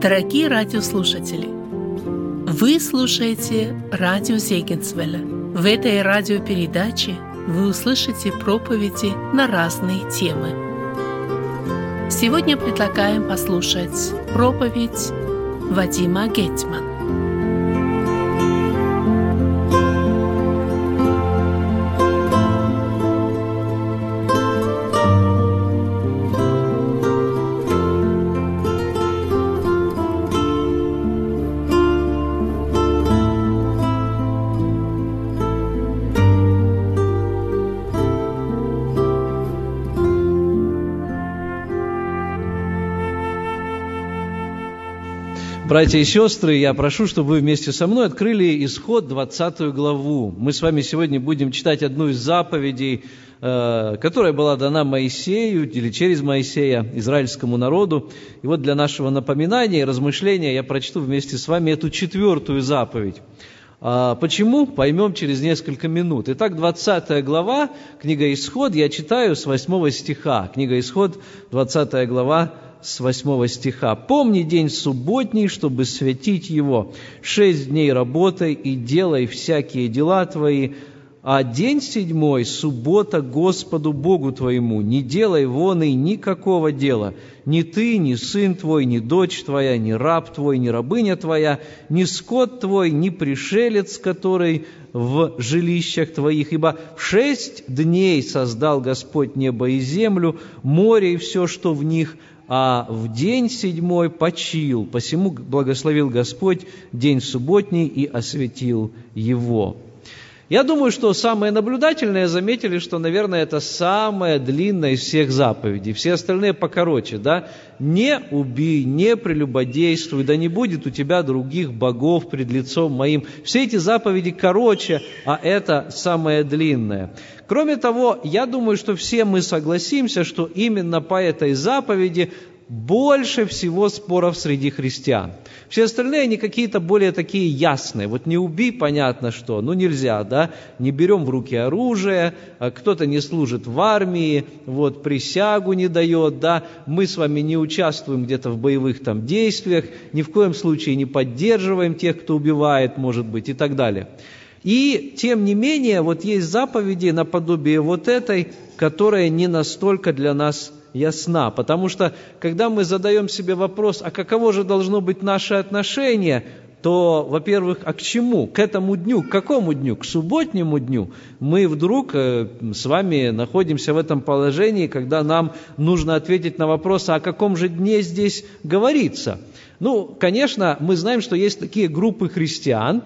Дорогие радиослушатели, вы слушаете радио Зегенсвелля. В этой радиопередаче вы услышите проповеди на разные темы. Сегодня предлагаем послушать проповедь Вадима Гетман. Братья и сестры, я прошу, чтобы вы вместе со мной открыли исход 20 главу. Мы с вами сегодня будем читать одну из заповедей, э, которая была дана Моисею или через Моисея израильскому народу. И вот для нашего напоминания и размышления я прочту вместе с вами эту четвертую заповедь. А почему? Поймем через несколько минут. Итак, 20 глава, книга Исход, я читаю с 8 стиха. Книга Исход, 20 глава, с 8 стиха. «Помни день субботний, чтобы святить его. Шесть дней работай и делай всякие дела твои, а день седьмой – суббота Господу Богу твоему. Не делай вон и никакого дела. Ни ты, ни сын твой, ни дочь твоя, ни раб твой, ни рабыня твоя, ни скот твой, ни пришелец, который в жилищах твоих. Ибо в шесть дней создал Господь небо и землю, море и все, что в них – а в день седьмой почил, посему благословил Господь день субботний и осветил его». Я думаю, что самые наблюдательные заметили, что, наверное, это самая длинная из всех заповедей. Все остальные покороче, да? Не убей, не прелюбодействуй, да не будет у тебя других богов пред лицом моим. Все эти заповеди короче, а это самое длинное. Кроме того, я думаю, что все мы согласимся, что именно по этой заповеди больше всего споров среди христиан. Все остальные, они какие-то более такие ясные. Вот не убий, понятно что, ну нельзя, да, не берем в руки оружие, а кто-то не служит в армии, вот присягу не дает, да, мы с вами не участвуем где-то в боевых там действиях, ни в коем случае не поддерживаем тех, кто убивает, может быть, и так далее. И, тем не менее, вот есть заповеди наподобие вот этой, которая не настолько для нас ясна. Потому что, когда мы задаем себе вопрос, а каково же должно быть наше отношение, то, во-первых, а к чему? К этому дню. К какому дню? К субботнему дню. Мы вдруг э, с вами находимся в этом положении, когда нам нужно ответить на вопрос, а о каком же дне здесь говорится? Ну, конечно, мы знаем, что есть такие группы христиан,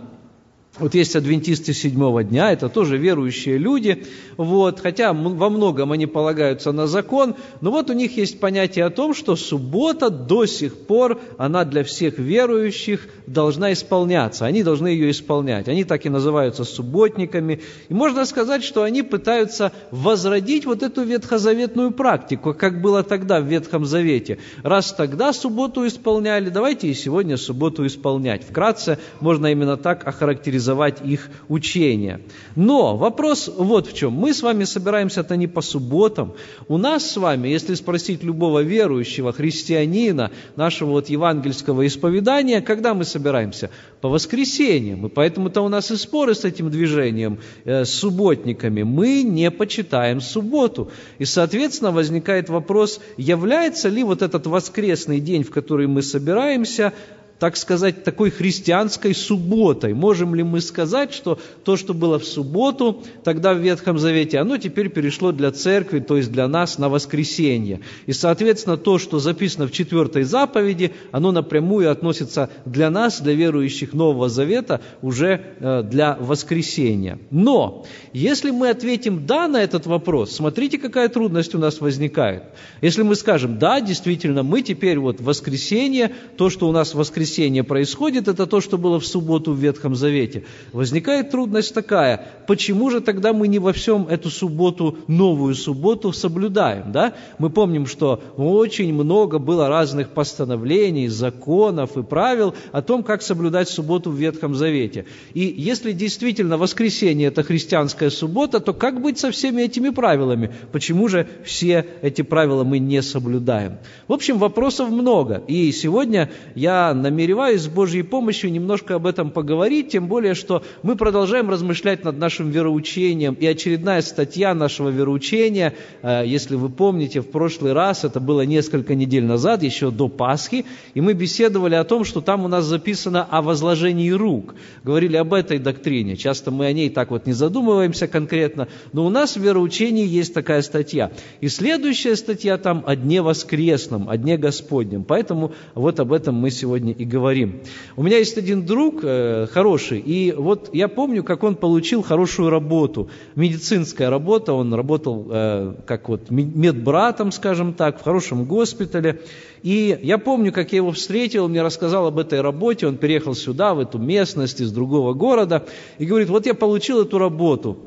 вот есть адвентисты седьмого дня, это тоже верующие люди, вот, хотя во многом они полагаются на закон, но вот у них есть понятие о том, что суббота до сих пор, она для всех верующих должна исполняться, они должны ее исполнять. Они так и называются субботниками. И можно сказать, что они пытаются возродить вот эту ветхозаветную практику, как было тогда в Ветхом Завете. Раз тогда субботу исполняли, давайте и сегодня субботу исполнять. Вкратце можно именно так охарактеризовать реализовать их учение. Но вопрос вот в чем. Мы с вами собираемся-то не по субботам. У нас с вами, если спросить любого верующего, христианина, нашего вот евангельского исповедания, когда мы собираемся? По воскресеньям. И поэтому-то у нас и споры с этим движением, э, с субботниками. Мы не почитаем субботу. И, соответственно, возникает вопрос, является ли вот этот воскресный день, в который мы собираемся, так сказать, такой христианской субботой. Можем ли мы сказать, что то, что было в субботу, тогда в Ветхом Завете, оно теперь перешло для церкви, то есть для нас на воскресенье. И, соответственно, то, что записано в четвертой заповеди, оно напрямую относится для нас, для верующих Нового Завета, уже э, для воскресения. Но, если мы ответим «да» на этот вопрос, смотрите, какая трудность у нас возникает. Если мы скажем «да, действительно, мы теперь вот воскресенье, то, что у нас воскресенье воскресенье происходит, это то, что было в субботу в Ветхом Завете. Возникает трудность такая, почему же тогда мы не во всем эту субботу, новую субботу соблюдаем? Да? Мы помним, что очень много было разных постановлений, законов и правил о том, как соблюдать субботу в Ветхом Завете. И если действительно воскресенье – это христианская суббота, то как быть со всеми этими правилами? Почему же все эти правила мы не соблюдаем? В общем, вопросов много. И сегодня я намереваюсь с Божьей помощью немножко об этом поговорить, тем более, что мы продолжаем размышлять над нашим вероучением. И очередная статья нашего вероучения, э, если вы помните, в прошлый раз, это было несколько недель назад, еще до Пасхи, и мы беседовали о том, что там у нас записано о возложении рук. Говорили об этой доктрине. Часто мы о ней так вот не задумываемся конкретно, но у нас в вероучении есть такая статья. И следующая статья там о Дне Воскресном, о Дне Господнем. Поэтому вот об этом мы сегодня говорим. У меня есть один друг э, хороший, и вот я помню, как он получил хорошую работу, медицинская работа, он работал э, как вот медбратом, скажем так, в хорошем госпитале. И я помню, как я его встретил, он мне рассказал об этой работе, он переехал сюда, в эту местность, из другого города, и говорит, вот я получил эту работу,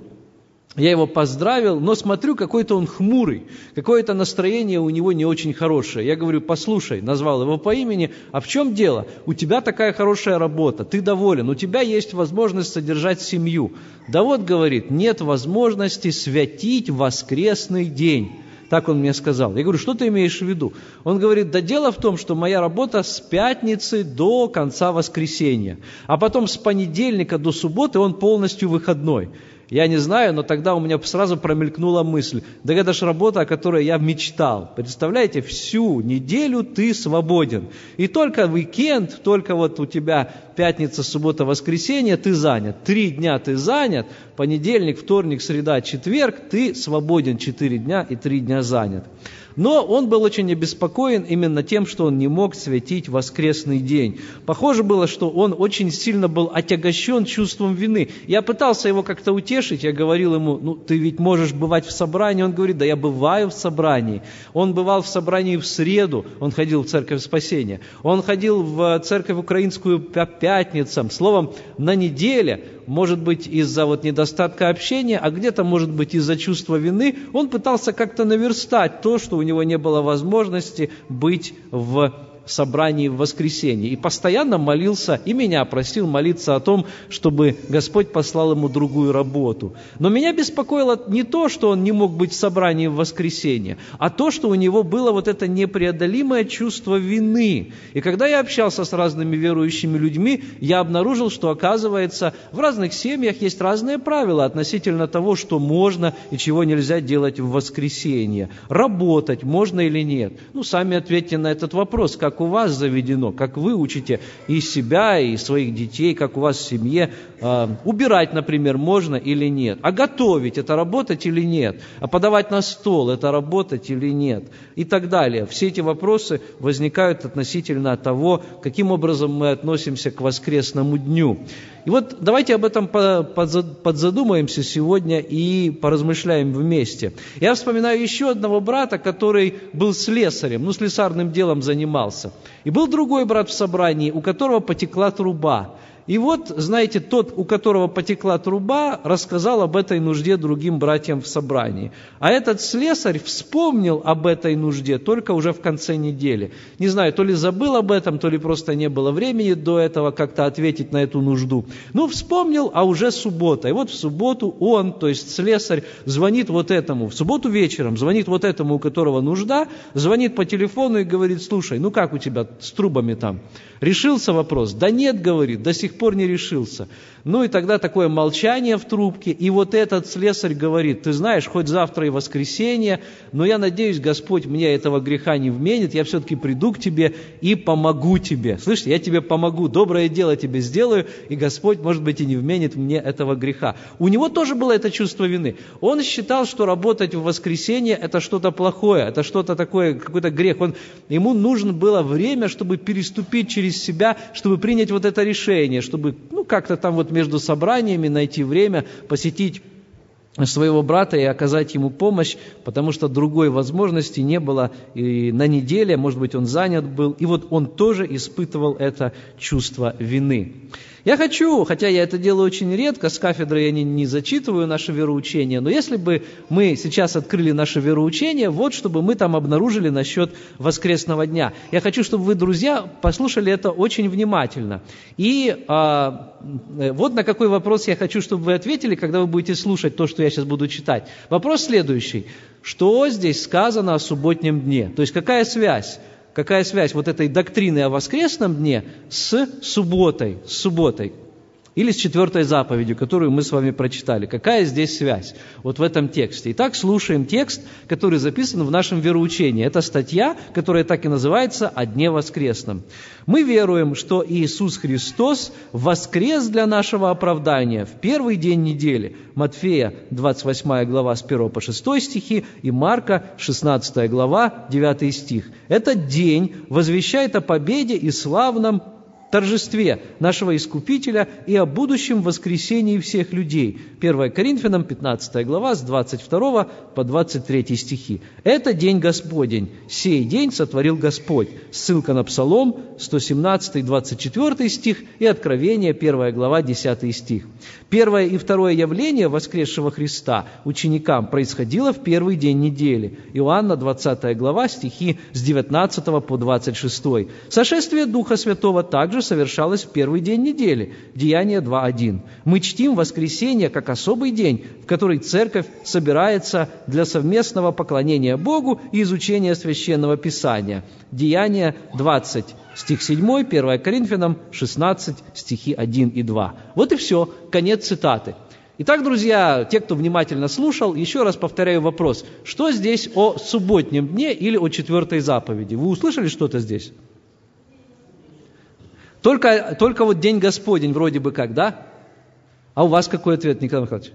я его поздравил, но смотрю, какой-то он хмурый, какое-то настроение у него не очень хорошее. Я говорю, послушай, назвал его по имени, а в чем дело? У тебя такая хорошая работа, ты доволен, у тебя есть возможность содержать семью. Да вот, говорит, нет возможности святить воскресный день. Так он мне сказал. Я говорю, что ты имеешь в виду? Он говорит, да дело в том, что моя работа с пятницы до конца воскресенья, а потом с понедельника до субботы он полностью выходной. Я не знаю, но тогда у меня сразу промелькнула мысль, да это же работа, о которой я мечтал. Представляете, всю неделю ты свободен. И только уикенд, только вот у тебя пятница, суббота, воскресенье, ты занят. Три дня ты занят, понедельник, вторник, среда, четверг, ты свободен четыре дня и три дня занят. Но он был очень обеспокоен именно тем, что он не мог светить воскресный день. Похоже было, что он очень сильно был отягощен чувством вины. Я пытался его как-то утешить, я говорил ему, ну ты ведь можешь бывать в собрании. Он говорит, да я бываю в собрании. Он бывал в собрании в среду, он ходил в церковь спасения. Он ходил в церковь украинскую по пятницам. Словом, на неделе может быть из-за вот недостатка общения, а где-то, может быть, из-за чувства вины, он пытался как-то наверстать то, что у него не было возможности быть в собрании в воскресенье. И постоянно молился, и меня просил молиться о том, чтобы Господь послал ему другую работу. Но меня беспокоило не то, что он не мог быть в собрании в воскресенье, а то, что у него было вот это непреодолимое чувство вины. И когда я общался с разными верующими людьми, я обнаружил, что, оказывается, в разных семьях есть разные правила относительно того, что можно и чего нельзя делать в воскресенье. Работать можно или нет? Ну, сами ответьте на этот вопрос, как как у вас заведено, как вы учите и себя, и своих детей, как у вас в семье. Э, убирать, например, можно или нет. А готовить – это работать или нет? А подавать на стол – это работать или нет? И так далее. Все эти вопросы возникают относительно того, каким образом мы относимся к воскресному дню. И вот давайте об этом подзадумаемся сегодня и поразмышляем вместе. Я вспоминаю еще одного брата, который был слесарем, ну, слесарным делом занимался. И был другой брат в собрании, у которого потекла труба. И вот, знаете, тот, у которого потекла труба, рассказал об этой нужде другим братьям в собрании. А этот слесарь вспомнил об этой нужде только уже в конце недели. Не знаю, то ли забыл об этом, то ли просто не было времени до этого как-то ответить на эту нужду. Ну, вспомнил, а уже суббота. И вот в субботу он, то есть слесарь, звонит вот этому, в субботу вечером звонит вот этому, у которого нужда, звонит по телефону и говорит, слушай, ну как у тебя с трубами там? Решился вопрос? Да нет, говорит, до сих пор не решился. Ну и тогда такое молчание в трубке, и вот этот слесарь говорит, ты знаешь, хоть завтра и воскресенье, но я надеюсь, Господь мне этого греха не вменит, я все-таки приду к тебе и помогу тебе. Слышите, я тебе помогу, доброе дело тебе сделаю, и Господь, может быть, и не вменит мне этого греха. У него тоже было это чувство вины. Он считал, что работать в воскресенье – это что-то плохое, это что-то такое, какой-то грех. Он, ему нужно было время, чтобы переступить через себя, чтобы принять вот это решение, чтобы, ну, как-то там вот между собраниями найти время посетить своего брата и оказать ему помощь, потому что другой возможности не было и на неделе, может быть, он занят был, и вот он тоже испытывал это чувство вины. Я хочу, хотя я это делаю очень редко, с кафедры я не, не зачитываю наше вероучение, но если бы мы сейчас открыли наше вероучение, вот чтобы мы там обнаружили насчет воскресного дня. Я хочу, чтобы вы, друзья, послушали это очень внимательно. И а, э, вот на какой вопрос я хочу, чтобы вы ответили, когда вы будете слушать то, что я сейчас буду читать. Вопрос следующий. Что здесь сказано о субботнем дне? То есть какая связь? Какая связь вот этой доктрины о воскресном дне с субботой, с субботой? Или с четвертой заповедью, которую мы с вами прочитали. Какая здесь связь? Вот в этом тексте. Итак, слушаем текст, который записан в нашем вероучении. Это статья, которая так и называется «О дне воскресном». Мы веруем, что Иисус Христос воскрес для нашего оправдания в первый день недели. Матфея, 28 глава, с 1 по 6 стихи, и Марка, 16 глава, 9 стих. Этот день возвещает о победе и славном торжестве нашего Искупителя и о будущем воскресении всех людей. 1 Коринфянам, 15 глава, с 22 по 23 стихи. «Это день Господень, сей день сотворил Господь». Ссылка на Псалом, 117, 24 стих и Откровение, 1 глава, 10 стих. Первое и второе явление воскресшего Христа ученикам происходило в первый день недели. Иоанна, 20 глава, стихи с 19 по 26. Сошествие Духа Святого также совершалось в первый день недели. Деяние 2.1. Мы чтим воскресенье как особый день, в который церковь собирается для совместного поклонения Богу и изучения священного Писания. Деяние 20 стих 7, 1 Коринфянам 16, стихи 1 и 2. Вот и все, конец цитаты. Итак, друзья, те, кто внимательно слушал, еще раз повторяю вопрос. Что здесь о субботнем дне или о четвертой заповеди? Вы услышали что-то здесь? Только, только вот День Господень вроде бы как, да? А у вас какой ответ, Николай Михайлович?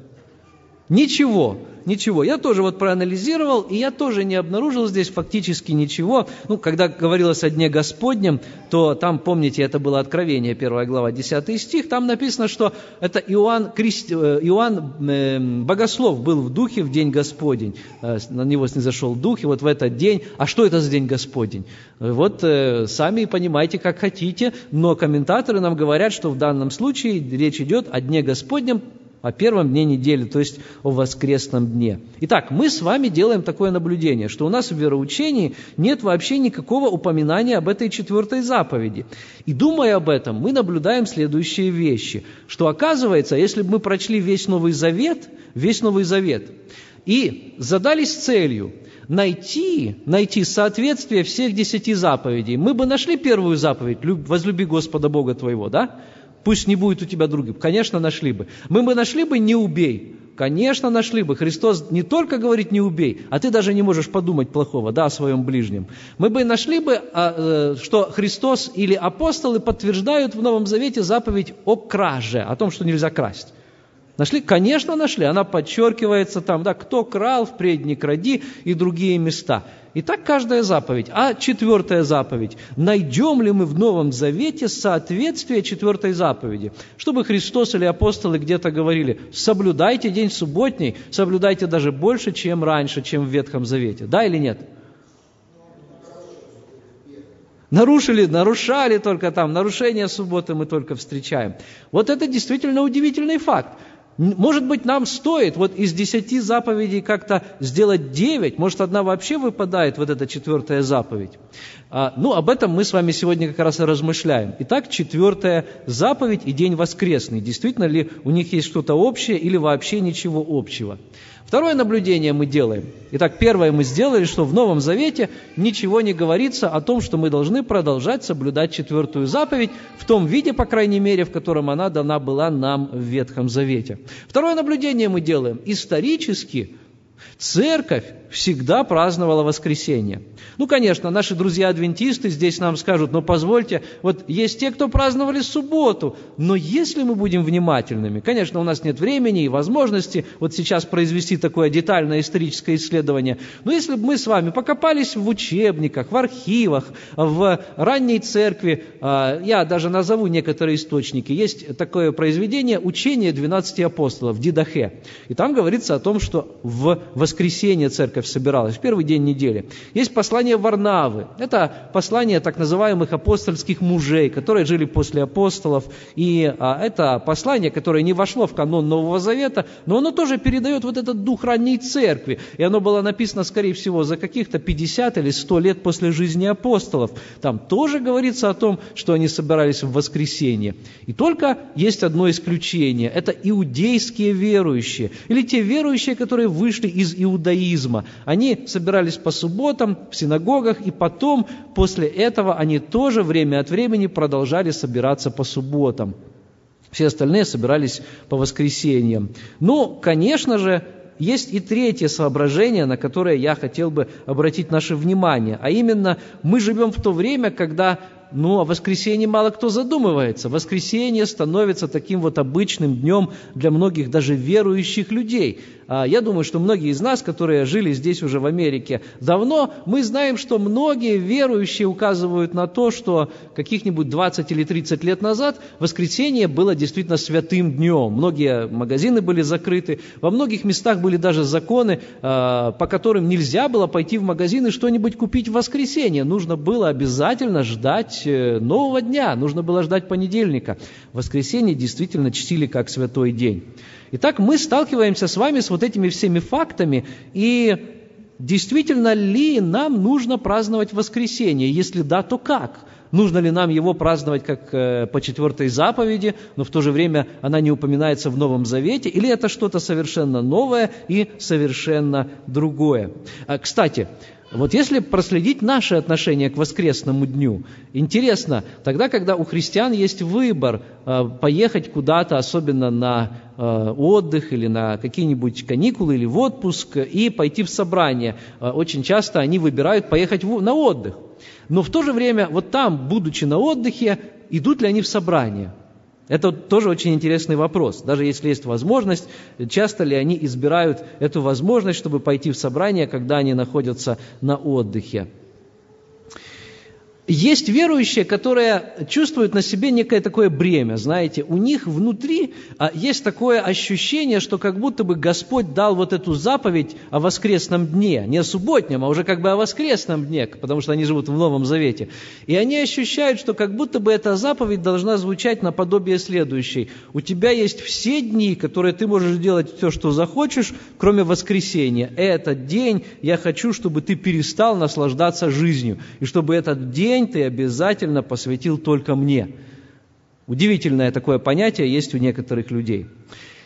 Ничего, ничего. Я тоже вот проанализировал, и я тоже не обнаружил здесь фактически ничего. Ну, когда говорилось о Дне Господнем, то там, помните, это было Откровение, 1 глава, 10 стих, там написано, что это Иоанн, Крест... Э, Иоанн э, Богослов был в духе в День Господень. Э, на него снизошел дух, и вот в этот день, а что это за День Господень? Вот э, сами понимаете, как хотите, но комментаторы нам говорят, что в данном случае речь идет о Дне Господнем, о первом дне недели, то есть о воскресном дне. Итак, мы с вами делаем такое наблюдение, что у нас в вероучении нет вообще никакого упоминания об этой четвертой заповеди. И думая об этом, мы наблюдаем следующие вещи, что оказывается, если бы мы прочли весь Новый Завет, весь Новый Завет, и задались целью найти, найти соответствие всех десяти заповедей, мы бы нашли первую заповедь «Возлюби Господа Бога твоего», да? Пусть не будет у тебя других. Конечно, нашли бы. Мы бы нашли бы «не убей». Конечно, нашли бы. Христос не только говорит «не убей», а ты даже не можешь подумать плохого, да, о своем ближнем. Мы бы нашли бы, а, э, что Христос или апостолы подтверждают в Новом Завете заповедь о краже, о том, что нельзя красть. Нашли? Конечно, нашли. Она подчеркивается там, да, кто крал, впредь не кради и другие места. И так каждая заповедь. А четвертая заповедь. Найдем ли мы в Новом Завете соответствие четвертой заповеди? Чтобы Христос или апостолы где-то говорили, соблюдайте день субботний, соблюдайте даже больше, чем раньше, чем в Ветхом Завете. Да или нет? Нарушили, нарушали только там, нарушение субботы мы только встречаем. Вот это действительно удивительный факт. Может быть, нам стоит вот из десяти заповедей как-то сделать девять, может, одна вообще выпадает, вот эта четвертая заповедь. А, ну, об этом мы с вами сегодня как раз и размышляем. Итак, четвертая заповедь и день воскресный. Действительно ли у них есть что-то общее или вообще ничего общего? Второе наблюдение мы делаем. Итак, первое мы сделали, что в Новом Завете ничего не говорится о том, что мы должны продолжать соблюдать четвертую заповедь в том виде, по крайней мере, в котором она дана была нам в Ветхом Завете. Второе наблюдение мы делаем. Исторически Церковь всегда праздновала воскресенье. Ну, конечно, наши друзья-адвентисты здесь нам скажут, но позвольте, вот есть те, кто праздновали субботу, но если мы будем внимательными, конечно, у нас нет времени и возможности вот сейчас произвести такое детальное историческое исследование, но если бы мы с вами покопались в учебниках, в архивах, в ранней церкви, а, я даже назову некоторые источники, есть такое произведение «Учение 12 апостолов» Дидахе, и там говорится о том, что в воскресенье церковь собиралась, в первый день недели. Есть послание Варнавы. Это послание так называемых апостольских мужей, которые жили после апостолов. И а, это послание, которое не вошло в канон Нового Завета, но оно тоже передает вот этот дух ранней церкви. И оно было написано, скорее всего, за каких-то 50 или 100 лет после жизни апостолов. Там тоже говорится о том, что они собирались в воскресенье. И только есть одно исключение. Это иудейские верующие. Или те верующие, которые вышли из иудаизма. Они собирались по субботам в синагогах, и потом, после этого, они тоже время от времени продолжали собираться по субботам. Все остальные собирались по воскресеньям. Ну, конечно же, есть и третье соображение, на которое я хотел бы обратить наше внимание, а именно мы живем в то время, когда ну, о воскресенье мало кто задумывается. Воскресенье становится таким вот обычным днем для многих даже верующих людей. А, я думаю, что многие из нас, которые жили здесь уже в Америке давно, мы знаем, что многие верующие указывают на то, что каких-нибудь 20 или 30 лет назад воскресенье было действительно святым днем. Многие магазины были закрыты, во многих местах были даже законы, а, по которым нельзя было пойти в магазин и что-нибудь купить в воскресенье. Нужно было обязательно ждать э, нового дня, нужно было ждать понедельника. Воскресенье действительно чтили как святой день. Итак, мы сталкиваемся с вами с вот этими всеми фактами, и действительно ли нам нужно праздновать воскресенье? Если да, то как? Нужно ли нам его праздновать как э, по четвертой заповеди, но в то же время она не упоминается в Новом Завете, или это что-то совершенно новое и совершенно другое? А, кстати, вот если проследить наше отношение к воскресному дню, интересно, тогда, когда у христиан есть выбор э, поехать куда-то, особенно на э, отдых или на какие-нибудь каникулы или в отпуск, и пойти в собрание, э, очень часто они выбирают поехать на отдых. Но в то же время, вот там, будучи на отдыхе, идут ли они в собрание? Это тоже очень интересный вопрос. Даже если есть возможность, часто ли они избирают эту возможность, чтобы пойти в собрание, когда они находятся на отдыхе? Есть верующие, которые чувствуют на себе некое такое бремя, знаете, у них внутри а, есть такое ощущение, что как будто бы Господь дал вот эту заповедь о воскресном дне, не о субботнем, а уже как бы о воскресном дне, потому что они живут в Новом Завете. И они ощущают, что как будто бы эта заповедь должна звучать наподобие следующей. У тебя есть все дни, которые ты можешь делать все, что захочешь, кроме воскресенья. Этот день я хочу, чтобы ты перестал наслаждаться жизнью, и чтобы этот день день ты обязательно посвятил только мне. Удивительное такое понятие есть у некоторых людей.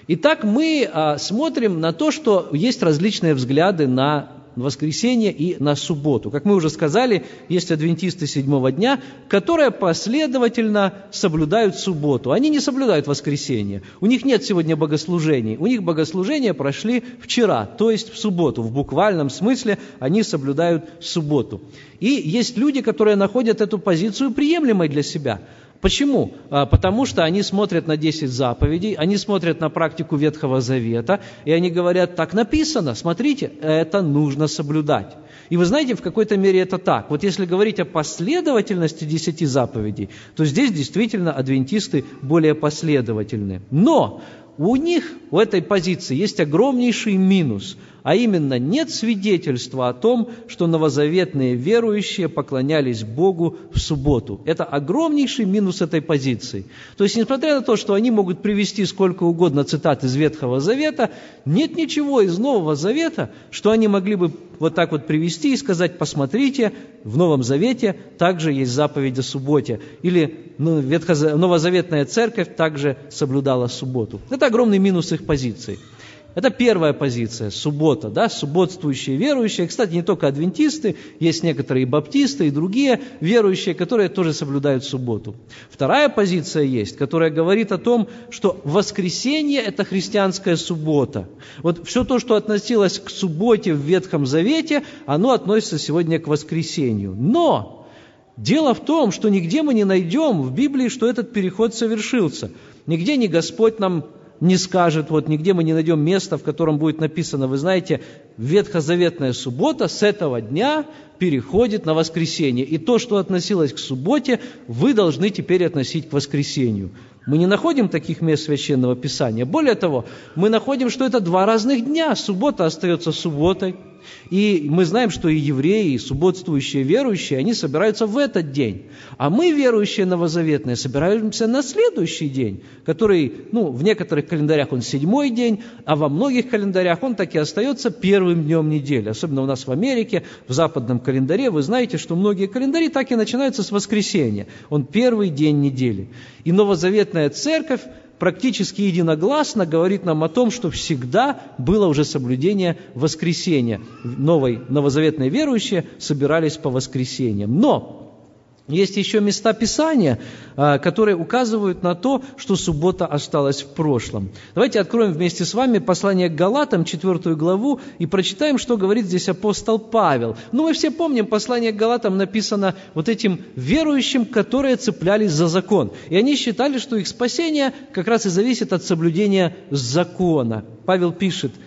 Итак, мы а, смотрим на то, что есть различные взгляды на воскресенье и на субботу. Как мы уже сказали, есть адвентисты седьмого дня, которые последовательно соблюдают субботу. Они не соблюдают воскресенье. У них нет сегодня богослужений. У них богослужения прошли вчера, то есть в субботу. В буквальном смысле они соблюдают субботу. И есть люди, которые находят эту позицию приемлемой для себя – Почему? А, потому что они смотрят на 10 заповедей, они смотрят на практику Ветхого Завета, и они говорят, так написано, смотрите, это нужно соблюдать. И вы знаете, в какой-то мере это так. Вот если говорить о последовательности десяти заповедей, то здесь действительно адвентисты более последовательны. Но у них, у этой позиции, есть огромнейший минус – а именно нет свидетельства о том, что новозаветные верующие поклонялись Богу в субботу. Это огромнейший минус этой позиции. То есть, несмотря на то, что они могут привести сколько угодно цитат из Ветхого Завета, нет ничего из Нового Завета, что они могли бы вот так вот привести и сказать, посмотрите, в Новом Завете также есть заповедь о субботе. Или ну, Ветхоза... Новозаветная церковь также соблюдала субботу. Это огромный минус их позиции. Это первая позиция, суббота, да, субботствующие верующие. Кстати, не только адвентисты, есть некоторые баптисты и другие верующие, которые тоже соблюдают субботу. Вторая позиция есть, которая говорит о том, что воскресенье – это христианская суббота. Вот все то, что относилось к субботе в Ветхом Завете, оно относится сегодня к воскресенью. Но дело в том, что нигде мы не найдем в Библии, что этот переход совершился. Нигде не Господь нам не скажет, вот нигде мы не найдем места, в котором будет написано, вы знаете, ветхозаветная суббота с этого дня переходит на воскресенье. И то, что относилось к субботе, вы должны теперь относить к воскресенью. Мы не находим таких мест Священного Писания. Более того, мы находим, что это два разных дня. Суббота остается субботой. И мы знаем, что и евреи, и субботствующие верующие, они собираются в этот день. А мы, верующие новозаветные, собираемся на следующий день, который, ну, в некоторых календарях он седьмой день, а во многих календарях он так и остается первым днем недели. Особенно у нас в Америке, в западном календаре, вы знаете, что многие календари так и начинаются с воскресенья. Он первый день недели. И новозаветная церковь практически единогласно говорит нам о том, что всегда было уже соблюдение воскресения. Новой, новозаветные верующие собирались по воскресеньям. Но есть еще места Писания, а, которые указывают на то, что суббота осталась в прошлом. Давайте откроем вместе с вами послание к Галатам, четвертую главу, и прочитаем, что говорит здесь апостол Павел. Ну, мы все помним, послание к Галатам написано вот этим верующим, которые цеплялись за закон. И они считали, что их спасение как раз и зависит от соблюдения закона. Павел пишет –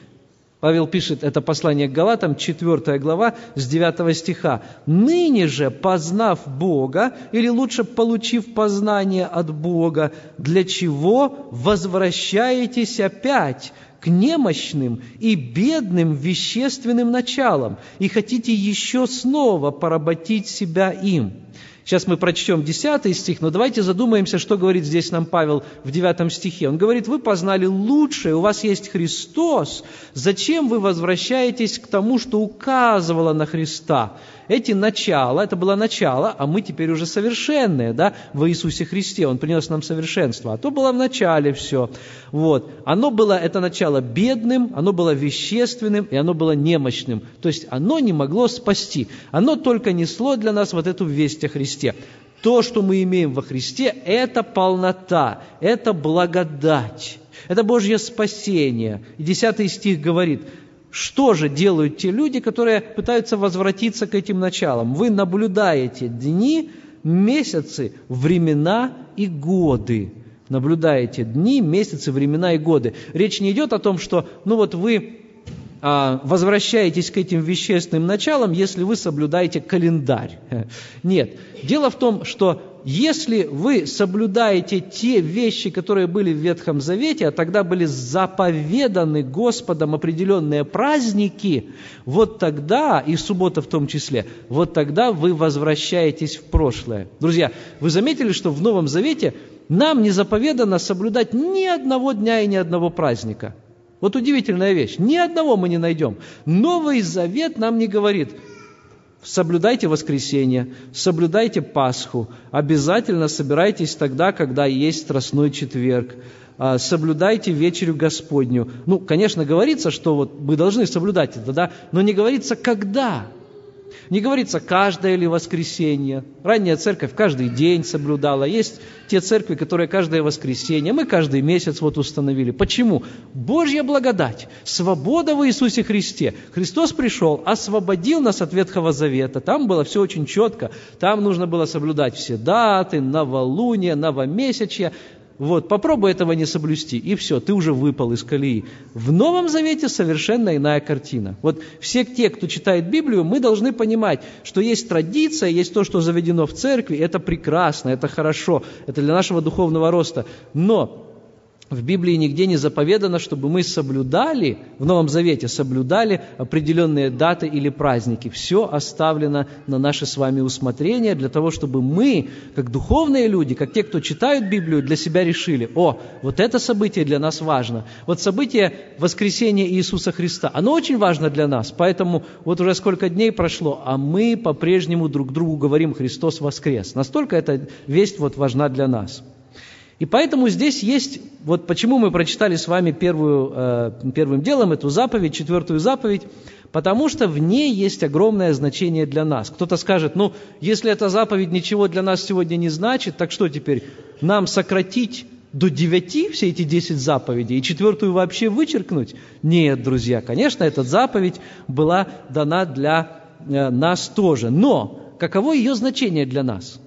Павел пишет это послание к Галатам, 4 глава, с 9 стиха. «Ныне же, познав Бога, или лучше получив познание от Бога, для чего возвращаетесь опять к немощным и бедным вещественным началам и хотите еще снова поработить себя им?» Сейчас мы прочтем 10 стих, но давайте задумаемся, что говорит здесь нам Павел в 9 стихе. Он говорит, вы познали лучшее, у вас есть Христос. Зачем вы возвращаетесь к тому, что указывало на Христа? эти начала, это было начало, а мы теперь уже совершенные, да, в Иисусе Христе, Он принес нам совершенство, а то было в начале все, вот. Оно было, это начало, бедным, оно было вещественным, и оно было немощным, то есть оно не могло спасти, оно только несло для нас вот эту весть о Христе. То, что мы имеем во Христе, это полнота, это благодать, это Божье спасение. И десятый стих говорит – что же делают те люди, которые пытаются возвратиться к этим началам? Вы наблюдаете дни, месяцы, времена и годы. Наблюдаете дни, месяцы, времена и годы. Речь не идет о том, что, ну вот вы возвращаетесь к этим вещественным началам, если вы соблюдаете календарь. Нет. Дело в том, что если вы соблюдаете те вещи, которые были в Ветхом Завете, а тогда были заповеданы Господом определенные праздники, вот тогда, и суббота в том числе, вот тогда вы возвращаетесь в прошлое. Друзья, вы заметили, что в Новом Завете нам не заповедано соблюдать ни одного дня и ни одного праздника. Вот удивительная вещь. Ни одного мы не найдем. Новый Завет нам не говорит – соблюдайте воскресенье, соблюдайте Пасху, обязательно собирайтесь тогда, когда есть Страстной четверг, а, соблюдайте вечерю Господню. Ну, конечно, говорится, что вот мы должны соблюдать это, да, но не говорится, когда – не говорится каждое ли воскресенье. Ранняя церковь каждый день соблюдала. Есть те церкви, которые каждое воскресенье. Мы каждый месяц вот установили. Почему? Божья благодать, свобода в Иисусе Христе. Христос пришел, освободил нас от Ветхого Завета. Там было все очень четко. Там нужно было соблюдать все даты, новолуние, новомесячья. Вот, попробуй этого не соблюсти, и все, ты уже выпал из колеи. В Новом Завете совершенно иная картина. Вот все те, кто читает Библию, мы должны понимать, что есть традиция, есть то, что заведено в церкви, это прекрасно, это хорошо, это для нашего духовного роста. Но в Библии нигде не заповедано, чтобы мы соблюдали, в Новом Завете соблюдали определенные даты или праздники. Все оставлено на наше с вами усмотрение для того, чтобы мы, как духовные люди, как те, кто читают Библию, для себя решили, о, вот это событие для нас важно. Вот событие воскресения Иисуса Христа, оно очень важно для нас. Поэтому вот уже сколько дней прошло, а мы по-прежнему друг другу говорим, Христос воскрес. Настолько эта весть вот важна для нас. И поэтому здесь есть, вот почему мы прочитали с вами первую, э, первым делом эту заповедь, четвертую заповедь, потому что в ней есть огромное значение для нас. Кто-то скажет, ну, если эта заповедь ничего для нас сегодня не значит, так что теперь, нам сократить до девяти все эти десять заповедей и четвертую вообще вычеркнуть? Нет, друзья, конечно, эта заповедь была дана для э, нас тоже. Но каково ее значение для нас?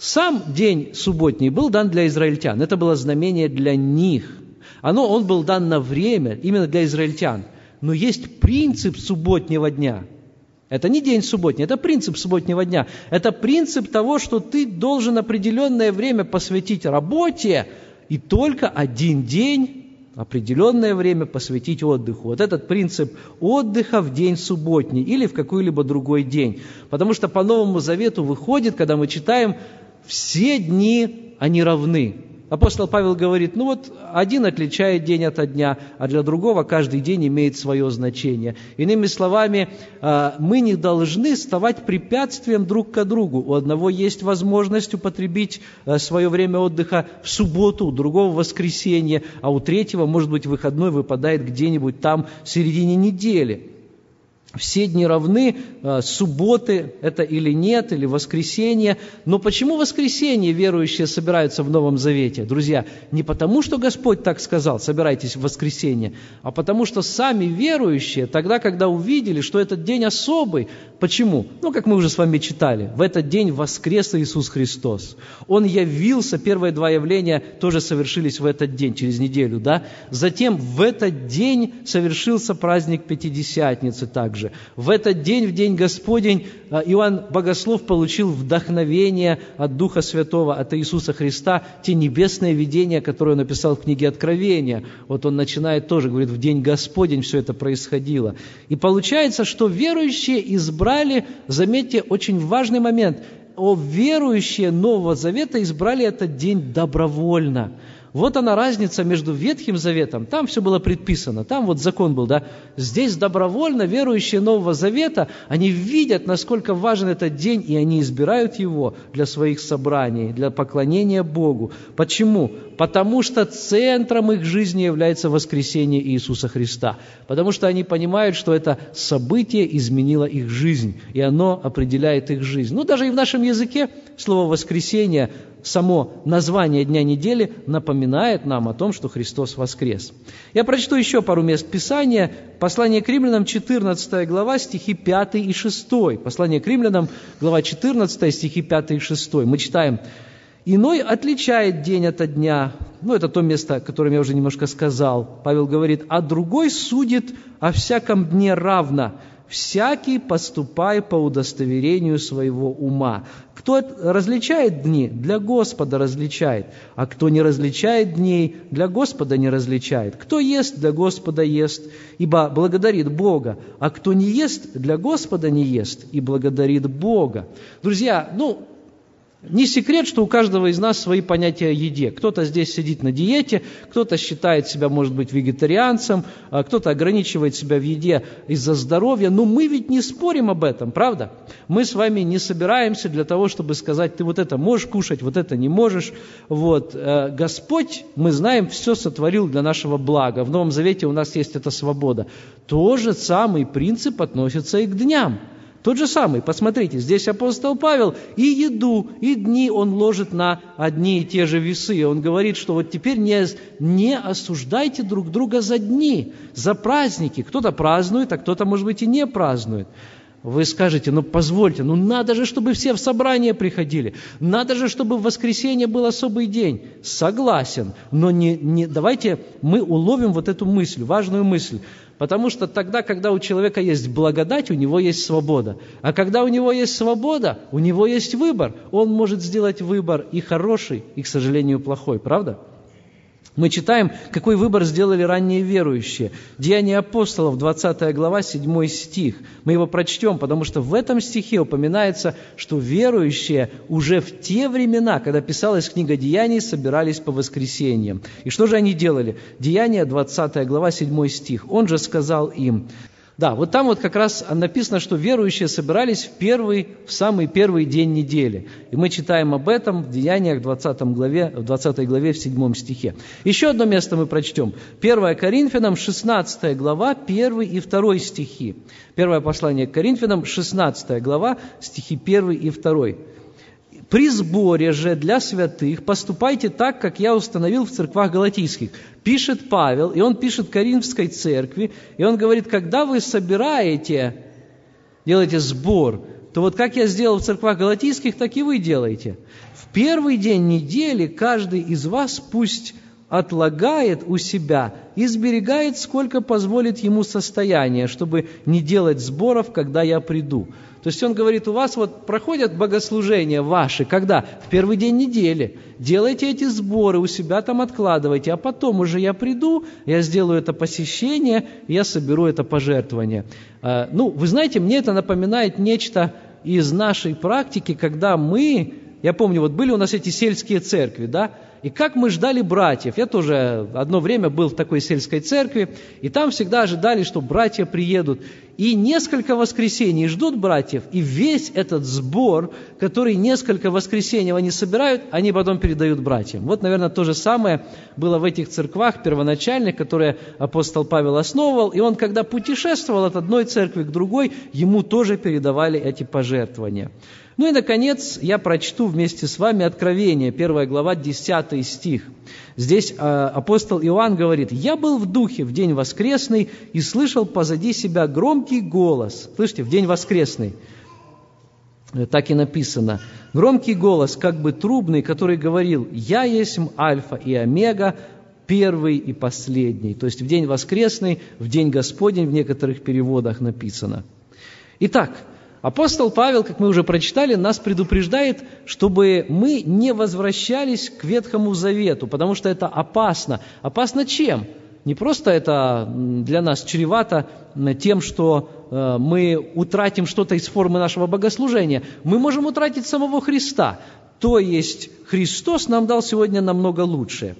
Сам день субботний был дан для израильтян. Это было знамение для них. Оно, он был дан на время, именно для израильтян. Но есть принцип субботнего дня. Это не день субботний, это принцип субботнего дня. Это принцип того, что ты должен определенное время посвятить работе и только один день определенное время посвятить отдыху. Вот этот принцип отдыха в день субботний или в какой-либо другой день. Потому что по Новому Завету выходит, когда мы читаем все дни, они равны. Апостол Павел говорит, ну вот один отличает день от дня, а для другого каждый день имеет свое значение. Иными словами, а, мы не должны ставать препятствием друг к другу. У одного есть возможность употребить а, свое время отдыха в субботу, у другого в воскресенье, а у третьего, может быть, выходной выпадает где-нибудь там в середине недели все дни равны, а, субботы это или нет, или воскресенье. Но почему воскресенье верующие собираются в Новом Завете? Друзья, не потому, что Господь так сказал, собирайтесь в воскресенье, а потому что сами верующие, тогда, когда увидели, что этот день особый, почему? Ну, как мы уже с вами читали, в этот день воскрес Иисус Христос. Он явился, первые два явления тоже совершились в этот день, через неделю, да? Затем в этот день совершился праздник Пятидесятницы также также. В этот день, в день Господень, а, Иоанн Богослов получил вдохновение от Духа Святого, от Иисуса Христа, те небесные видения, которые он написал в книге Откровения. Вот он начинает тоже, говорит, в день Господень все это происходило. И получается, что верующие избрали, заметьте, очень важный момент, о верующие Нового Завета избрали этот день добровольно – вот она разница между Ветхим Заветом, там все было предписано, там вот закон был, да. Здесь добровольно верующие Нового Завета, они видят, насколько важен этот день, и они избирают его для своих собраний, для поклонения Богу. Почему? Потому что центром их жизни является воскресение Иисуса Христа. Потому что они понимают, что это событие изменило их жизнь, и оно определяет их жизнь. Ну, даже и в нашем языке слово «воскресение» само название дня недели напоминает нам о том, что Христос воскрес. Я прочту еще пару мест Писания. Послание к римлянам, 14 глава, стихи 5 и 6. Послание к римлянам, глава 14, стихи 5 и 6. Мы читаем, «Иной отличает день от дня». Ну, это то место, о котором я уже немножко сказал. Павел говорит, «А другой судит о всяком дне равно, всякий поступай по удостоверению своего ума. Кто различает дни, для Господа различает, а кто не различает дней, для Господа не различает. Кто ест, для Господа ест, ибо благодарит Бога, а кто не ест, для Господа не ест и благодарит Бога. Друзья, ну, не секрет, что у каждого из нас свои понятия о еде. Кто-то здесь сидит на диете, кто-то считает себя, может быть, вегетарианцем, а кто-то ограничивает себя в еде из-за здоровья. Но мы ведь не спорим об этом, правда? Мы с вами не собираемся для того, чтобы сказать, ты вот это можешь кушать, вот это не можешь. Вот. Э, Господь, мы знаем, все сотворил для нашего блага. В Новом Завете у нас есть эта свобода. Тот же самый принцип относится и к дням. Тот же самый, посмотрите, здесь апостол Павел и еду, и дни он ложит на одни и те же весы. Он говорит, что вот теперь не, не осуждайте друг друга за дни, за праздники. Кто-то празднует, а кто-то, может быть, и не празднует. Вы скажете, ну позвольте, ну надо же, чтобы все в собрание приходили, надо же, чтобы в воскресенье был особый день. Согласен, но не, не, давайте мы уловим вот эту мысль, важную мысль. Потому что тогда, когда у человека есть благодать, у него есть свобода. А когда у него есть свобода, у него есть выбор. Он может сделать выбор и хороший, и, к сожалению, плохой. Правда? Мы читаем, какой выбор сделали ранние верующие. Деяния апостолов, 20 глава, 7 стих. Мы его прочтем, потому что в этом стихе упоминается, что верующие уже в те времена, когда писалась книга Деяний, собирались по воскресеньям. И что же они делали? Деяния, 20 глава, 7 стих. Он же сказал им, Да, вот там вот как раз написано, что верующие собирались в первый, в самый первый день недели. И мы читаем об этом в Деяниях 20 главе, в 20 главе в 7 стихе. Еще одно место мы прочтем. 1 Коринфянам, 16 глава, 1 и 2 стихи. Первое послание к Коринфянам, 16 глава, стихи 1 и 2. При сборе же для святых поступайте так, как я установил в церквах галатийских. Пишет Павел, и он пишет Коринфской церкви, и он говорит, когда вы собираете, делаете сбор, то вот как я сделал в церквах галатийских, так и вы делаете. В первый день недели каждый из вас пусть отлагает у себя и сберегает, сколько позволит ему состояние, чтобы не делать сборов, когда я приду. То есть он говорит, у вас вот проходят богослужения ваши, когда? В первый день недели. Делайте эти сборы, у себя там откладывайте, а потом уже я приду, я сделаю это посещение, я соберу это пожертвование. А, ну, вы знаете, мне это напоминает нечто из нашей практики, когда мы, я помню, вот были у нас эти сельские церкви, да, и как мы ждали братьев. Я тоже одно время был в такой сельской церкви, и там всегда ожидали, что братья приедут. И несколько воскресений ждут братьев, и весь этот сбор, который несколько воскресений они собирают, они потом передают братьям. Вот, наверное, то же самое было в этих церквах первоначальных, которые апостол Павел основывал, и он, когда путешествовал от одной церкви к другой, ему тоже передавали эти пожертвования. Ну и, наконец, я прочту вместе с вами Откровение, 1 глава, 10 стих. Здесь э, апостол Иоанн говорит, «Я был в духе в день воскресный и слышал позади себя громкий голос». Слышите, в день воскресный. Э, так и написано. Громкий голос, как бы трубный, который говорил, «Я есть Альфа и Омега, первый и последний». То есть в день воскресный, в день Господень в некоторых переводах написано. Итак, Апостол Павел, как мы уже прочитали, нас предупреждает, чтобы мы не возвращались к Ветхому Завету, потому что это опасно. Опасно чем? Не просто это для нас чревато тем, что э, мы утратим что-то из формы нашего богослужения. Мы можем утратить самого Христа. То есть Христос нам дал сегодня намного лучшее.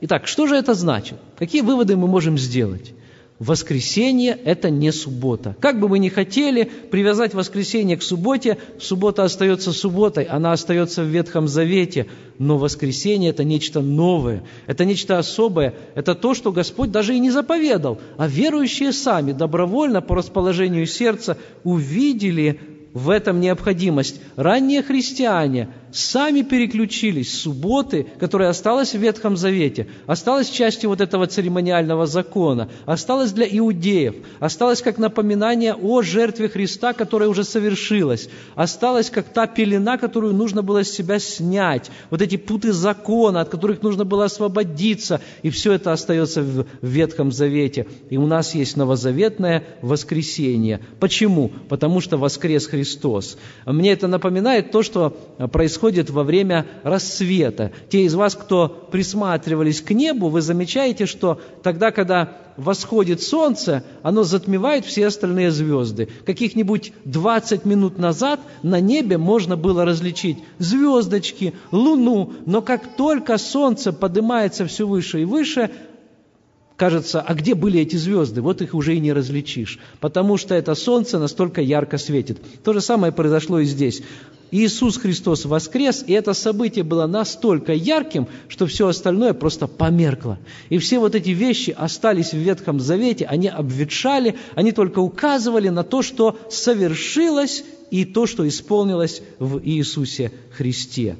Итак, что же это значит? Какие выводы мы можем сделать? Воскресенье – это не суббота. Как бы мы ни хотели привязать воскресенье к субботе, суббота остается субботой, она остается в Ветхом Завете, но воскресенье – это нечто новое, это нечто особое, это то, что Господь даже и не заповедал, а верующие сами добровольно по расположению сердца увидели в этом необходимость. Ранние христиане сами переключились с субботы, которая осталась в Ветхом Завете, осталась частью вот этого церемониального закона, осталась для иудеев, осталась как напоминание о жертве Христа, которая уже совершилась, осталась как та пелена, которую нужно было с себя снять, вот эти путы закона, от которых нужно было освободиться, и все это остается в Ветхом Завете. И у нас есть новозаветное воскресение. Почему? Потому что воскрес Христос. Мне это напоминает то, что происходит происходит во время рассвета. Те из вас, кто присматривались к небу, вы замечаете, что тогда, когда восходит солнце, оно затмевает все остальные звезды. Каких-нибудь 20 минут назад на небе можно было различить звездочки, луну, но как только солнце поднимается все выше и выше, кажется, а где были эти звезды? Вот их уже и не различишь, потому что это солнце настолько ярко светит. То же самое произошло и здесь. Иисус Христос воскрес, и это событие было настолько ярким, что все остальное просто померкло. И все вот эти вещи остались в Ветхом Завете, они обветшали, они только указывали на то, что совершилось и то, что исполнилось в Иисусе Христе.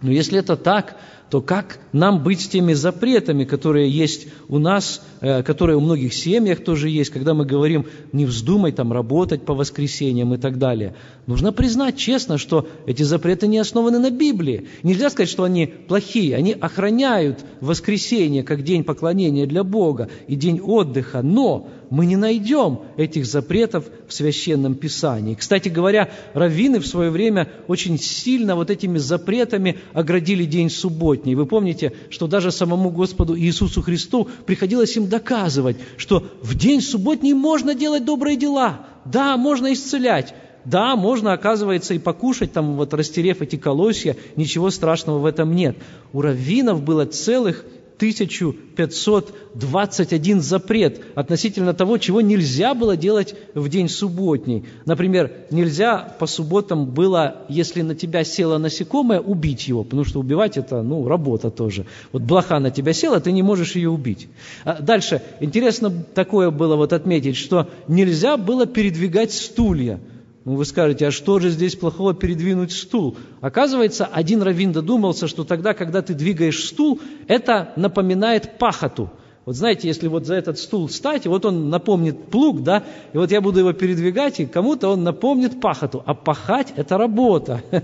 Но если это так, то как нам быть с теми запретами, которые есть у нас, э, которые у многих семьях тоже есть, когда мы говорим, не вздумай там работать по воскресеньям и так далее. Нужно признать честно, что эти запреты не основаны на Библии. Нельзя сказать, что они плохие. Они охраняют воскресенье как день поклонения для Бога и день отдыха, но мы не найдем этих запретов в Священном Писании. Кстати говоря, раввины в свое время очень сильно вот этими запретами оградили день субботний. Вы помните, что даже самому Господу Иисусу Христу приходилось им доказывать, что в день субботний можно делать добрые дела, да, можно исцелять, да, можно, оказывается, и покушать, там вот растерев эти колосья, ничего страшного в этом нет. У раввинов было целых 1521 запрет относительно того, чего нельзя было делать в день субботний. Например, нельзя по субботам было, если на тебя село насекомое, убить его, потому что убивать это, ну, работа тоже. Вот блоха на тебя села, ты не можешь ее убить. А дальше, интересно такое было вот отметить, что нельзя было передвигать стулья. Ну, вы скажете, а что же здесь плохого передвинуть стул? Оказывается, один раввин додумался, что тогда, когда ты двигаешь стул, это напоминает пахоту. Вот знаете, если вот за этот стул встать, вот он напомнит плуг, да, и вот я буду его передвигать, и кому-то он напомнит пахоту. А пахать – это работа.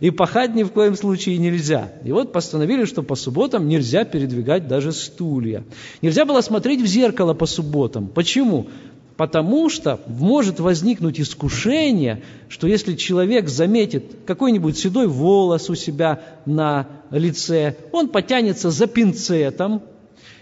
И пахать ни в коем случае нельзя. И вот постановили, что по субботам нельзя передвигать даже стулья. Нельзя было смотреть в зеркало по субботам. Почему? Потому что может возникнуть искушение, что если человек заметит какой-нибудь седой волос у себя на лице, он потянется за пинцетом,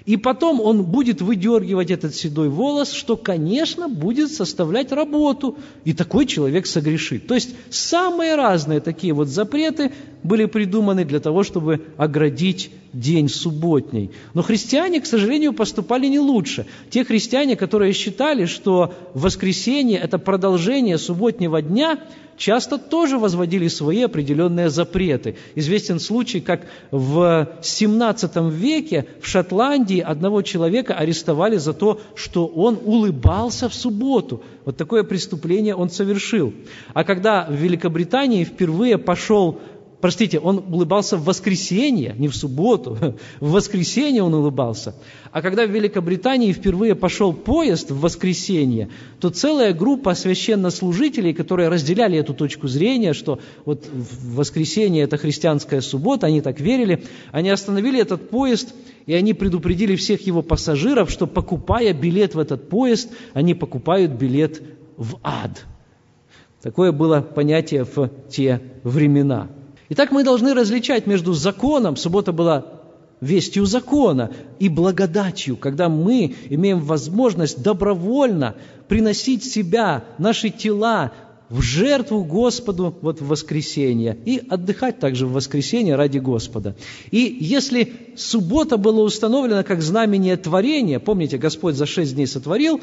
и потом он будет выдергивать этот седой волос, что, конечно, будет составлять работу. И такой человек согрешит. То есть самые разные такие вот запреты были придуманы для того, чтобы оградить день субботний. Но христиане, к сожалению, поступали не лучше. Те христиане, которые считали, что воскресенье – это продолжение субботнего дня – часто тоже возводили свои определенные запреты. Известен случай, как в XVII веке в Шотландии одного человека арестовали за то, что он улыбался в субботу. Вот такое преступление он совершил. А когда в Великобритании впервые пошел Простите, он улыбался в воскресенье, не в субботу. В воскресенье он улыбался. А когда в Великобритании впервые пошел поезд в воскресенье, то целая группа священнослужителей, которые разделяли эту точку зрения, что вот в воскресенье это христианская суббота, они так верили, они остановили этот поезд, и они предупредили всех его пассажиров, что покупая билет в этот поезд, они покупают билет в ад. Такое было понятие в те времена. Итак, мы должны различать между законом, суббота была вестью закона, и благодатью, когда мы имеем возможность добровольно приносить себя, наши тела в жертву Господу вот в воскресенье и отдыхать также в воскресенье ради Господа. И если суббота была установлена как знамение творения, помните, Господь за шесть дней сотворил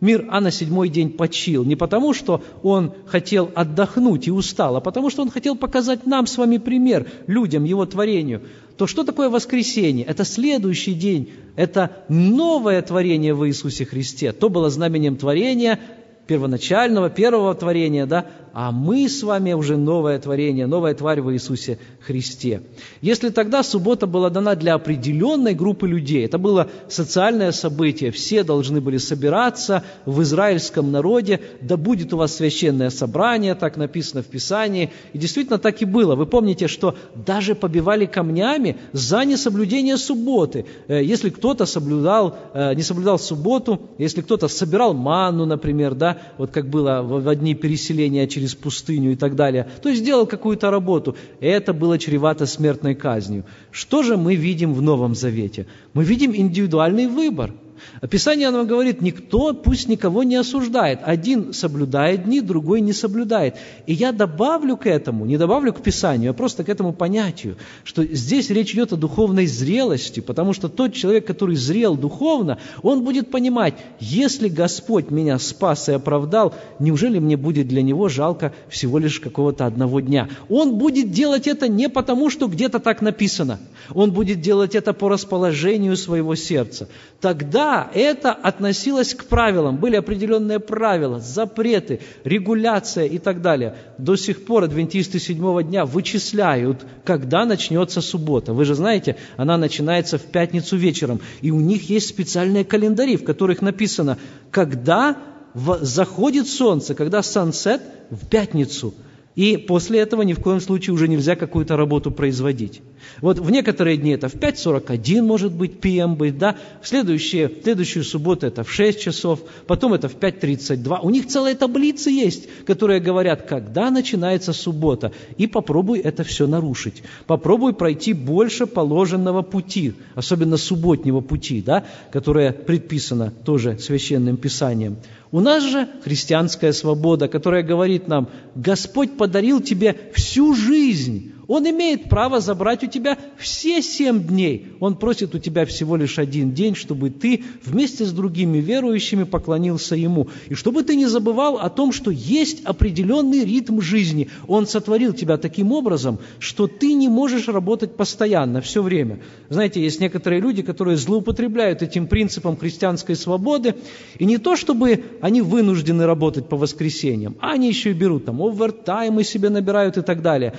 мир, а на седьмой день почил. Не потому, что он хотел отдохнуть и устал, а потому, что он хотел показать нам с вами пример, людям, его творению. То что такое воскресенье? Это следующий день, это новое творение в Иисусе Христе. То было знамением творения, первоначального, первого творения, да, а мы с вами уже новое творение, новая тварь в Иисусе Христе. Если тогда суббота была дана для определенной группы людей, это было социальное событие, все должны были собираться в израильском народе, да будет у вас священное собрание, так написано в Писании, и действительно так и было. Вы помните, что даже побивали камнями за несоблюдение субботы. Э, если кто-то соблюдал, э, не соблюдал субботу, если кто-то собирал манну, например, да, вот как было в одни переселения через пустыню и так далее, то есть сделал какую-то работу. Это было чревато смертной казнью. Что же мы видим в Новом Завете? Мы видим индивидуальный выбор – Описание оно говорит, никто пусть никого не осуждает. Один соблюдает дни, другой не соблюдает. И я добавлю к этому, не добавлю к Писанию, а просто к этому понятию, что здесь речь идет о духовной зрелости, потому что тот человек, который зрел духовно, он будет понимать, если Господь меня спас и оправдал, неужели мне будет для него жалко всего лишь какого-то одного дня? Он будет делать это не потому, что где-то так написано. Он будет делать это по расположению своего сердца. Тогда это относилось к правилам. Были определенные правила, запреты, регуляция и так далее. До сих пор адвентисты седьмого дня вычисляют, когда начнется суббота. Вы же знаете, она начинается в пятницу вечером. И у них есть специальные календари, в которых написано, когда заходит солнце, когда сансет в пятницу – и после этого ни в коем случае уже нельзя какую-то работу производить. Вот в некоторые дни это в 5.41 может быть PM быть, да, в следующие, в следующую субботу это в 6 часов, потом это в 5.32. У них целая таблица есть, которые говорят, когда начинается суббота. И попробуй это все нарушить. Попробуй пройти больше положенного пути, особенно субботнего пути, да, которое предписано тоже священным писанием. У нас же христианская свобода, которая говорит нам, Господь подарил тебе всю жизнь, Он имеет право забрать у тебя все семь дней. Он просит у тебя всего лишь один день, чтобы ты вместе с другими верующими поклонился Ему. И чтобы ты не забывал о том, что есть определенный ритм жизни. Он сотворил тебя таким образом, что ты не можешь работать постоянно, все время. Знаете, есть некоторые люди, которые злоупотребляют этим принципом христианской свободы, и не то, чтобы они вынуждены работать по воскресеньям, а они еще и берут там овертаймы себе набирают и так далее.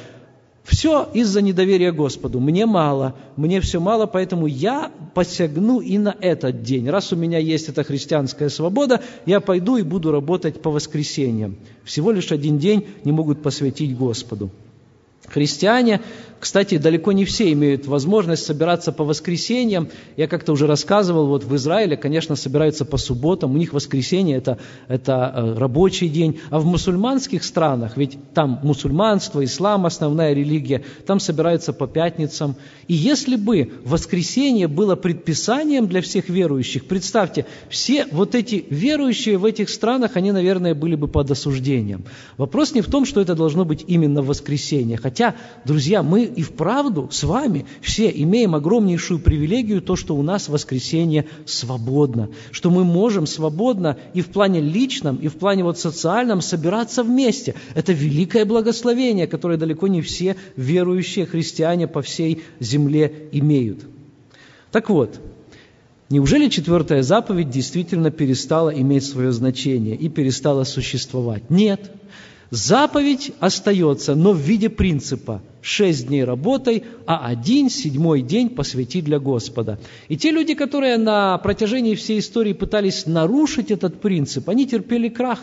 Все из-за недоверия Господу. Мне мало, мне все мало, поэтому я посягну и на этот день. Раз у меня есть эта христианская свобода, я пойду и буду работать по воскресеньям. Всего лишь один день не могут посвятить Господу. Христиане кстати, далеко не все имеют возможность собираться по воскресеньям. Я как-то уже рассказывал, вот в Израиле, конечно, собираются по субботам. У них воскресенье это, – это э, рабочий день. А в мусульманских странах, ведь там мусульманство, ислам – основная религия, там собираются по пятницам. И если бы воскресенье было предписанием для всех верующих, представьте, все вот эти верующие в этих странах, они, наверное, были бы под осуждением. Вопрос не в том, что это должно быть именно воскресенье. Хотя, друзья, мы и вправду с вами все имеем огромнейшую привилегию, то, что у нас воскресенье свободно, что мы можем свободно и в плане личном, и в плане вот социальном собираться вместе. Это великое благословение, которое далеко не все верующие христиане по всей земле имеют. Так вот, Неужели четвертая заповедь действительно перестала иметь свое значение и перестала существовать? Нет. Заповедь остается, но в виде принципа. Шесть дней работай, а один седьмой день посвяти для Господа. И те люди, которые на протяжении всей истории пытались нарушить этот принцип, они терпели крах.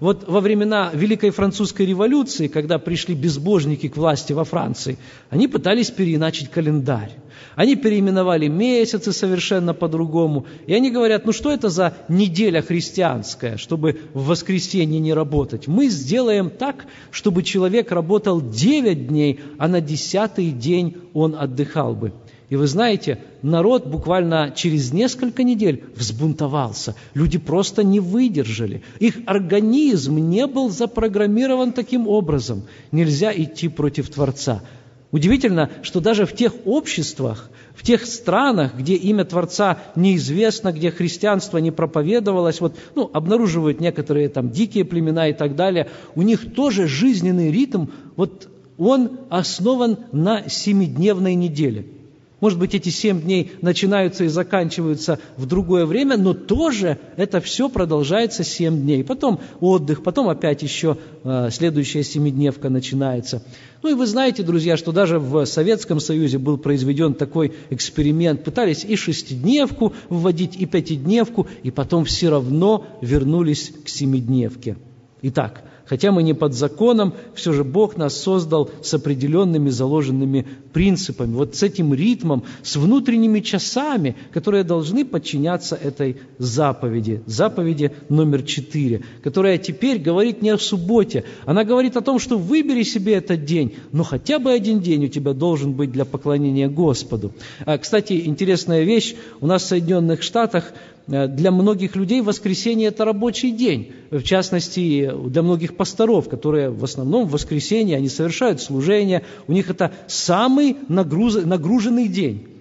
Вот во времена Великой Французской революции, когда пришли безбожники к власти во Франции, они пытались переиначить календарь. Они переименовали месяцы совершенно по-другому. И они говорят, ну что это за неделя христианская, чтобы в воскресенье не работать? Мы сделаем так, чтобы человек работал 9 дней, а на десятый день он отдыхал бы. И вы знаете, народ буквально через несколько недель взбунтовался. Люди просто не выдержали. Их организм не был запрограммирован таким образом. Нельзя идти против Творца. Удивительно, что даже в тех обществах, в тех странах, где имя Творца неизвестно, где христианство не проповедовалось, вот, ну, обнаруживают некоторые там дикие племена и так далее, у них тоже жизненный ритм, вот он основан на семидневной неделе – может быть, эти семь дней начинаются и заканчиваются в другое время, но тоже это все продолжается семь дней. Потом отдых, потом опять еще э, следующая семидневка начинается. Ну и вы знаете, друзья, что даже в Советском Союзе был произведен такой эксперимент. Пытались и шестидневку вводить, и пятидневку, и потом все равно вернулись к семидневке. Итак, Хотя мы не под законом, все же Бог нас создал с определенными заложенными принципами, вот с этим ритмом, с внутренними часами, которые должны подчиняться этой заповеди, заповеди номер четыре, которая теперь говорит не о субботе, она говорит о том, что выбери себе этот день, но хотя бы один день у тебя должен быть для поклонения Господу. А, кстати, интересная вещь, у нас в Соединенных Штатах для многих людей воскресенье – это рабочий день. В частности, для многих пасторов, которые в основном в воскресенье, они совершают служение, у них это самый нагруженный день.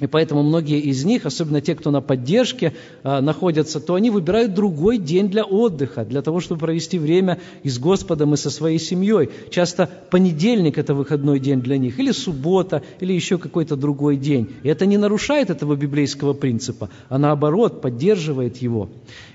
И поэтому многие из них, особенно те, кто на поддержке э, находятся, то они выбирают другой день для отдыха, для того, чтобы провести время и с Господом, и со своей семьей. Часто понедельник – это выходной день для них, или суббота, или еще какой-то другой день. И это не нарушает этого библейского принципа, а наоборот поддерживает его.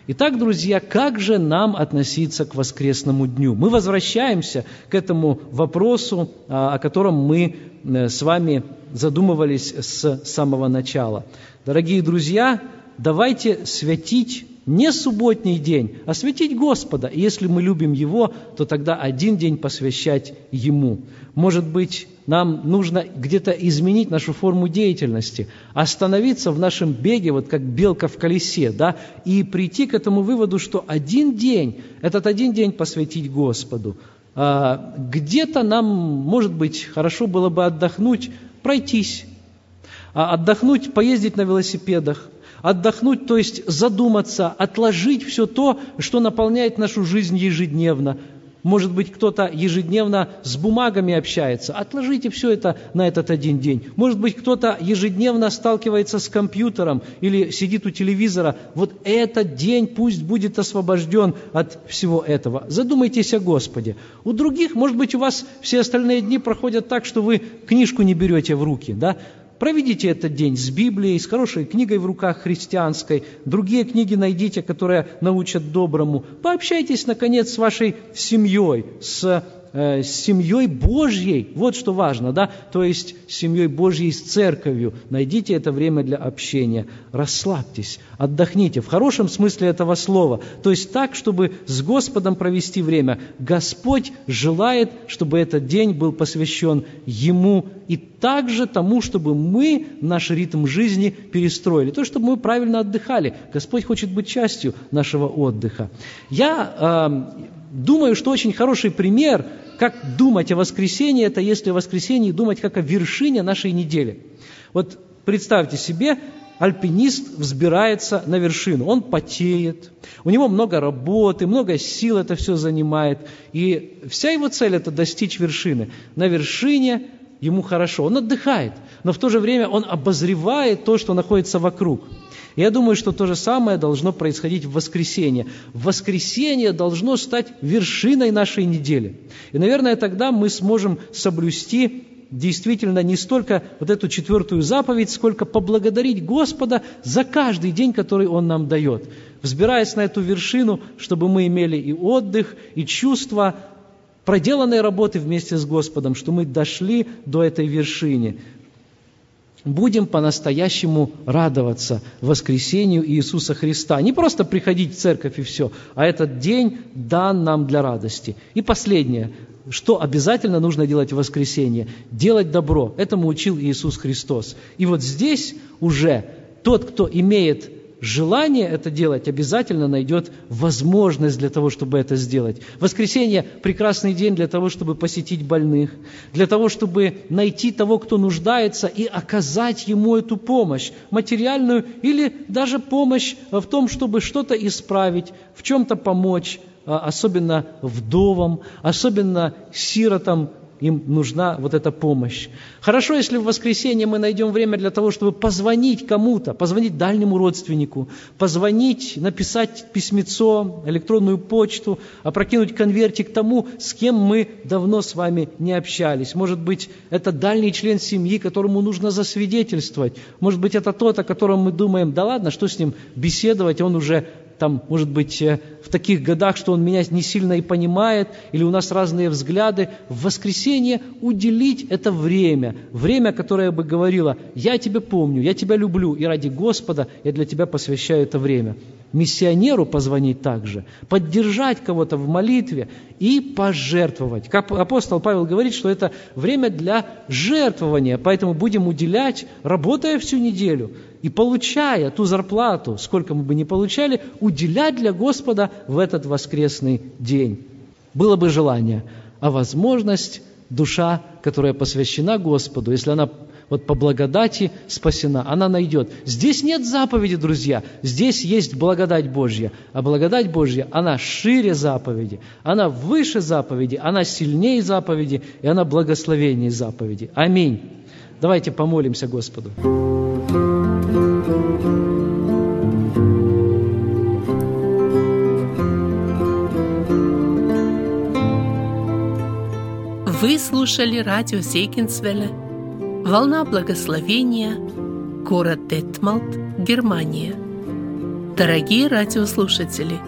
Итак, друзья, как же нам относиться к воскресному дню? Мы возвращаемся к этому вопросу, а, о котором мы э, с вами задумывались с самого начала. Дорогие друзья, давайте святить не субботний день, а святить Господа. И если мы любим Его, то тогда один день посвящать Ему. Может быть, нам нужно где-то изменить нашу форму деятельности, остановиться в нашем беге, вот как белка в колесе, да, и прийти к этому выводу, что один день, этот один день посвятить Господу. А, где-то нам, может быть, хорошо было бы отдохнуть пройтись, а отдохнуть, поездить на велосипедах, отдохнуть, то есть задуматься, отложить все то, что наполняет нашу жизнь ежедневно. Может быть, кто-то ежедневно с бумагами общается. Отложите все это на этот один день. Может быть, кто-то ежедневно сталкивается с компьютером или сидит у телевизора. Вот этот день пусть будет освобожден от всего этого. Задумайтесь о Господе. У других, может быть, у вас все остальные дни проходят так, что вы книжку не берете в руки, да? Проведите этот день с Библией, с хорошей книгой в руках христианской. Другие книги найдите, которые научат доброму. Пообщайтесь, наконец, с вашей семьей, с Э, с семьей Божьей. Вот что важно, да? То есть с семьей Божьей, с церковью. Найдите это время для общения. Расслабьтесь, отдохните. В хорошем смысле этого слова. То есть так, чтобы с Господом провести время. Господь желает, чтобы этот день был посвящен Ему и также тому, чтобы мы наш ритм жизни перестроили. То, чтобы мы правильно отдыхали. Господь хочет быть частью нашего отдыха. Я э, думаю, что очень хороший пример как думать о воскресенье, это если о воскресенье думать как о вершине нашей недели. Вот представьте себе, альпинист взбирается на вершину, он потеет, у него много работы, много сил это все занимает, и вся его цель – это достичь вершины. На вершине ему хорошо, он отдыхает, но в то же время он обозревает то, что находится вокруг – я думаю, что то же самое должно происходить в воскресенье. Воскресенье должно стать вершиной нашей недели. И, наверное, тогда мы сможем соблюсти действительно не столько вот эту четвертую заповедь, сколько поблагодарить Господа за каждый день, который Он нам дает. Взбираясь на эту вершину, чтобы мы имели и отдых, и чувство проделанной работы вместе с Господом, что мы дошли до этой вершины будем по-настоящему радоваться воскресению Иисуса Христа. Не просто приходить в церковь и все, а этот день дан нам для радости. И последнее, что обязательно нужно делать в воскресенье? Делать добро. Этому учил Иисус Христос. И вот здесь уже тот, кто имеет желание это делать, обязательно найдет возможность для того, чтобы это сделать. Воскресенье – прекрасный день для того, чтобы посетить больных, для того, чтобы найти того, кто нуждается, и оказать ему эту помощь, материальную или даже помощь в том, чтобы что-то исправить, в чем-то помочь, а, особенно вдовам, особенно сиротам, им нужна вот эта помощь. Хорошо, если в воскресенье мы найдем время для того, чтобы позвонить кому-то, позвонить дальнему родственнику, позвонить, написать письмецо, электронную почту, опрокинуть конвертик тому, с кем мы давно с вами не общались. Может быть, это дальний член семьи, которому нужно засвидетельствовать. Может быть, это тот, о котором мы думаем, да ладно, что с ним беседовать, он уже там, может быть, э, в таких годах, что он меня не сильно и понимает, или у нас разные взгляды, в воскресенье уделить это время, время, которое бы говорило, я тебя помню, я тебя люблю, и ради Господа я для тебя посвящаю это время. Миссионеру позвонить также, поддержать кого-то в молитве и пожертвовать. Как апостол Павел говорит, что это время для жертвования, поэтому будем уделять, работая всю неделю, и получая ту зарплату, сколько мы бы ни получали, уделять для Господа в этот воскресный день. Было бы желание, а возможность душа, которая посвящена Господу, если она вот по благодати спасена, она найдет. Здесь нет заповеди, друзья, здесь есть благодать Божья. А благодать Божья, она шире заповеди, она выше заповеди, она сильнее заповеди, и она благословение заповеди. Аминь. Давайте помолимся Господу. Вы слушали радио Зейкинсвелля «Волна благословения», город Детмалт, Германия. Дорогие радиослушатели,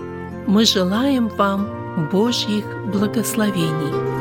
мы желаем вам Божьих благословений.